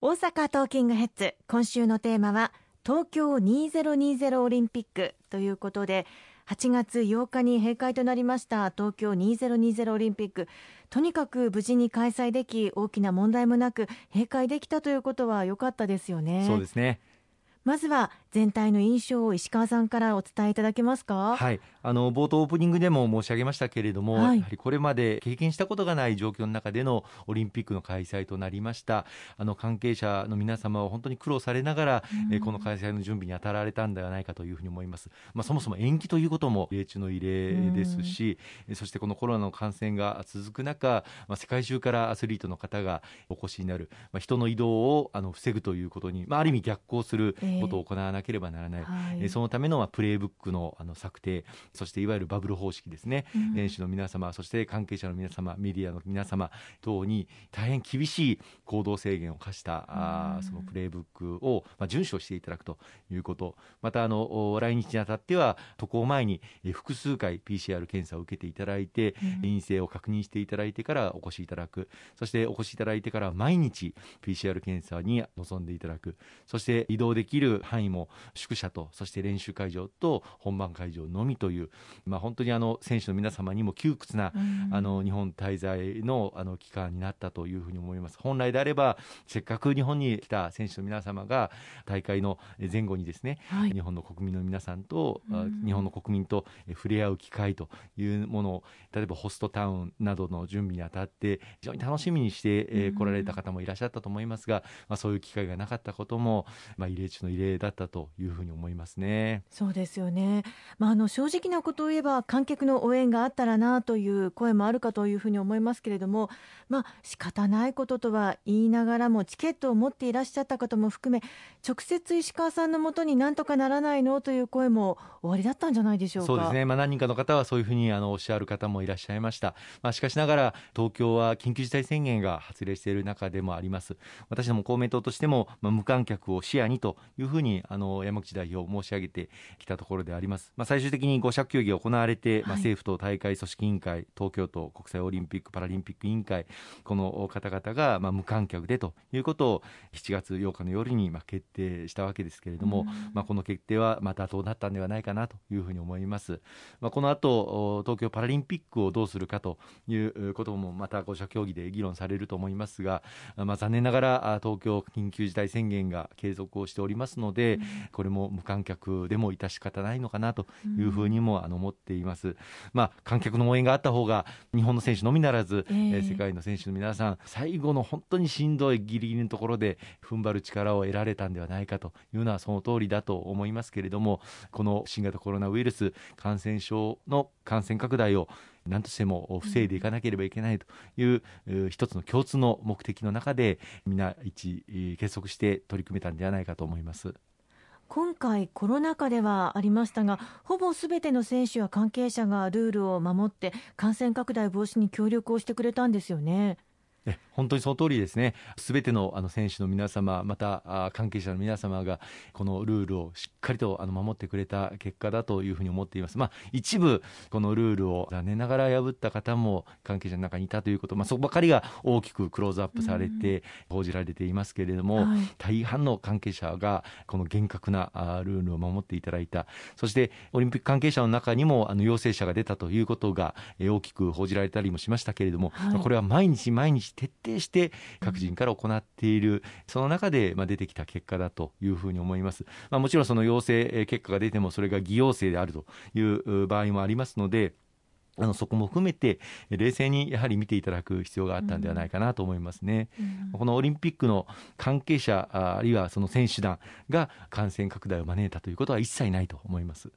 大阪トーキングヘッズ今週のテーマは東京2020オリンピックということで8月8日に閉会となりました東京2020オリンピック。とにかく無事に開催でき大きな問題もなく閉会できたということは良かったですよね。そうですね。まずは全体の印象を石川さんからお伝えいただけますか？はい、あの冒頭オープニングでも申し上げましたけれども、はい、やはりこれまで経験したことがない状況の中でのオリンピックの開催となりました。あの関係者の皆様は本当に苦労されながら、うん、えこの開催の準備に当たられたんではないかというふうに思います。まあそもそも延期ということも異例中の異例ですし、うん、そしてこのコロナの感染が続く中、まあ世界中からアスリートの方がお越しになる、まあ人の移動をあの防ぐということに、まあある意味逆行することを行わなければならない。えーはい、そのための、まあ、プレイブックのあの策定そしていわゆるバブル方式ですね、うん、選手の皆様そして関係者の皆様メディアの皆様等に大変厳しい行動制限を課した、うん、あそのプレイブックを、まあ、遵守していただくということ。またあの来日にあたっては渡航前に複数回 PCR 検査を受けていただいて、うん、陰性を確認していただいてからお越しいただく。そしてお越しいただいてから毎日 PCR 検査に臨んでいただく。そして移動できる範囲も宿舎とそして練習会場と本番会場のみという、まあ、本当にあの選手の皆様にも窮屈な、あの日本滞在のあの期間になったというふうに思います。本来であればせっかく日本に来た選手の皆様が大会の前後にですね、はい、日本の国民の皆さんと、日本の国民と触れ合う機会というものを例えばホストタウンなどの準備にあたって非常に楽しみにして、え来られた方もいらっしゃったと思いますが、まあ、そういう機会がなかったことも、まあ、異例中の異例だったというふうに思いますね。そうですよね、まあ、あの正直なことを言えば観客の応援があったらなという声もあるかというふうに思いますけれども、まあ仕方ないこととは言いながらもチケットを持っていらっしゃった方も含め直接石川さんのもとになんとかならないのという声も終わりだったんじゃないでしょうか。そうですね、まあ、何人かの方はそういうふうにあのおっしゃる方もいらっしゃいました、まあ、しかしながら東京は緊急事態宣言が発令している中でもあります。私ども公明党としても、まあ、無観客を視野にというふうにあの山口代表申し上げてきたところであります、まあ、最終的に5者協議が行われて、まあ、政府と大会組織委員会東京都国際オリンピック・パラリンピック委員会この方々がまあ無観客でということを7月8日の夜にまあ決定したわけですけれども、まあ、この決定はまた妥当だったんではないかなというふうに思います、まあ、この後東京パラリンピックをどうするかということもまた5者協議で議論されると思いますが、まあ、残念ながら東京緊急事態宣言が継続をしておりますので、これも無観客でも致し方ないのかなというふうにもあの思っています、まあ、観客の応援があった方が日本の選手のみならず、えー、世界の選手の皆さん最後の本当にしんどいギリギリのところで踏ん張る力を得られたんではないかというのはその通りだと思いますけれどもこの新型コロナウイルス感染症の感染拡大を何としても防いでいかなければいけないという一つの共通の目的の中で皆一結束して取り組めたんではないかと思います。今回コロナ禍ではありましたがほぼすべての選手や関係者がルールを守って感染拡大防止に協力をしてくれたんですよね。本当にその通りですね、すべてのあの選手の皆様、また関係者の皆様が、このルールをしっかりとあの守ってくれた結果だというふうに思っています。まあ、一部、このルールを残念ながら破った方も関係者の中にいたということ、まあ、そこばかりが大きくクローズアップされて報じられていますけれども、はい、大半の関係者がこの厳格なルールを守っていただいた、そしてオリンピック関係者の中にもあの陽性者が出たということが大きく報じられたりもしましたけれども、はい、これは毎日毎日徹底して各人から行っている、その中でまあ出てきた結果だというふうに思います。まあ、もちろんその陽性結果が出てもそれが偽陽性であるという場合もありますので、あのそこも含めて冷静にやはり見ていただく必要があったんではないかなと思いますね。うん、このオリンピックの関係者あるいはその選手団が感染拡大を招いたということは一切ないと思います。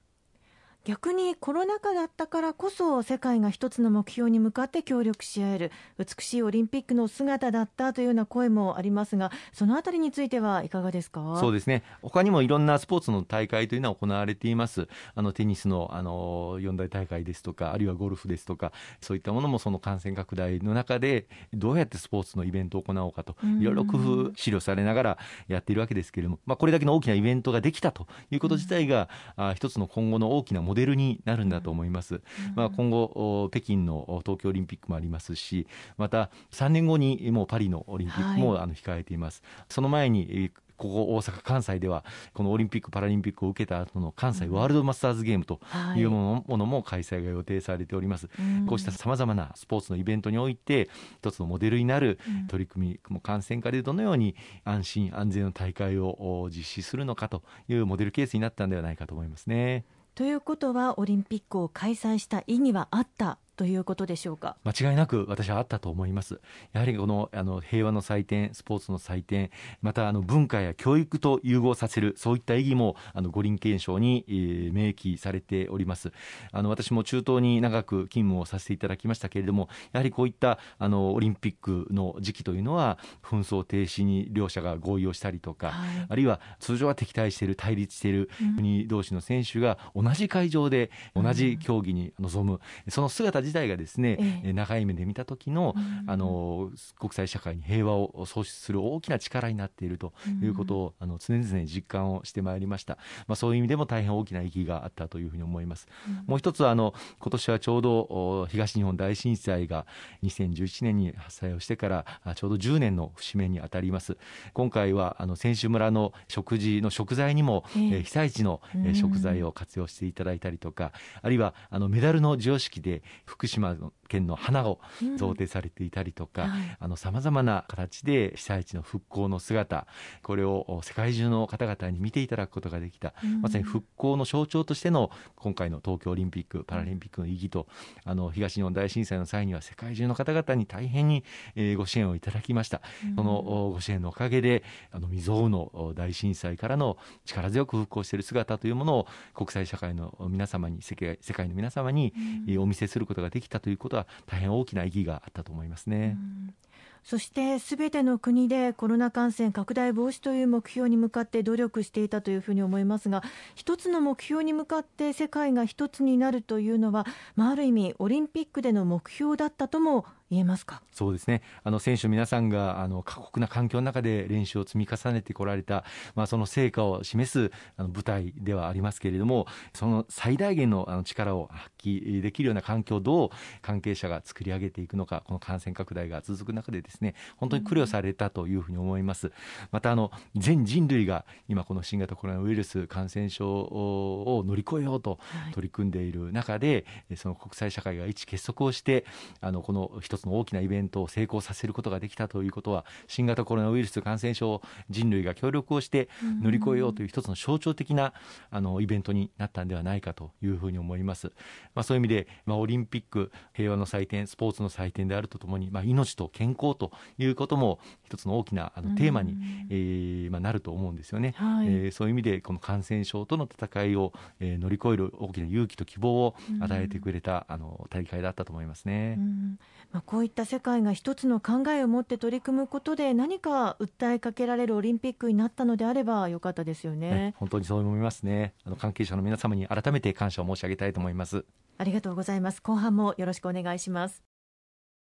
逆にコロナ禍だったからこそ世界が一つの目標に向かって協力し合える美しいオリンピックの姿だったというような声もありますがそのあたりについてはいかがですかそうですね他にもいろんなスポーツの大会というのは行われています。あのテニスのあの四大大会ですとかあるいはゴルフですとかそういったものもその感染拡大の中でどうやってスポーツのイベントを行おうかといろいろ工夫資料されながらやっているわけですけれども、まあ、これだけの大きなイベントができたということ自体が、あ一つの今後の大きなモデルになるんだと思います、うん、まあ、今後北京の東京オリンピックもありますしまた3年後にもうパリのオリンピックもあの控えています、はい、その前にここ大阪・関西ではこのオリンピック・パラリンピックを受けた後の関西ワールドマスターズゲームというもの,、も開催が予定されております、こうしたさまざまなスポーツのイベントにおいて一つのモデルになる取り組み、感染下でどのように安心安全の大会を実施するのかというモデルケースになったんではないかと思いますね。ということはオリンピックを開催した意義はあった。ということでしょうか？間違いなく私はあったと思います。やはりこのあの平和の祭典スポーツの祭典またあの文化や教育と融合させるそういった意義もあの五輪憲章に、えー、明記されております。あの私も中東に長く勤務をさせていただきましたけれどもやはりこういったあのオリンピックの時期というのは紛争停止に両者が合意をしたりとか、はい、あるいは通常は敵対している対立している国同士の選手が同じ会場で同じ競技に臨む、うん、その姿自体がですね、ええ、長い目で見た時の,、あの国際社会に平和を創出する大きな力になっているということを、あの常々実感をしてまいりました、まあ、そういう意味でも大変大きな意義があったというふうに思います、もう一つはあの今年はちょうど東日本大震災が2011年に発災をしてからちょうど10年の節目にあたります。今回はあの選手村の食事の食材にも、ええ、被災地の食材を活用していただいたりとか、あるいはあのメダルの授与式で福島県の花を贈呈されていたりとかさまざまな形で被災地の復興の姿これを世界中の方々に見ていただくことができた、うん、まさに復興の象徴としての今回の東京オリンピック・パラリンピックの意義とあの東日本大震災の際には世界中の方々に大変に、えー、ご支援をいただきました、うん、そのご支援のおかげであの未曾有の大震災からの力強く復興している姿というものを国際社会の皆様に世界の皆様に、うん、お見せすることができたということは大変大きな意義があったと思いますね。そしてすべての国でコロナ感染拡大防止という目標に向かって努力していたというふうに思いますが一つの目標に向かって世界が一つになるというのは、まあ、ある意味オリンピックでの目標だったとも言えますか？そうですね。あの選手皆さんがあの過酷な環境の中で練習を積み重ねてこられた、まあ、その成果を示すあの舞台ではありますけれどもその最大限のあの力を発揮できるような環境をどう関係者が作り上げていくのかこの感染拡大が続く中でですね本当に苦慮されたというふうに思います、うん、またあの全人類が今この新型コロナウイルス感染症を乗り越えようと取り組んでいる中で、はい、その国際社会が一致結束をしてあのこの一つつの大きなイベントを成功させることができたということは新型コロナウイルス感染症を人類が協力をして乗り越えようという一つの象徴的なあのイベントになったんではないかというふうに思います。まあ、そういう意味で、まあ、オリンピック平和の祭典スポーツの祭典であるとともに、まあ、命と健康ということも一つの大きなあのテーマに、えーまあ、なると思うんですよね、はい、えー、そういう意味でこの感染症との戦いを、えー、乗り越える大きな勇気と希望を与えてくれた、あの大会だったと思いますね。まあ、こういった世界が一つの考えを持って取り組むことで何か訴えかけられるオリンピックになったのであればよかったですよね、ね、本当にそう思いますね。あの関係者の皆様に改めて感謝を申し上げたいと思います。ありがとうございます。後半もよろしくお願いします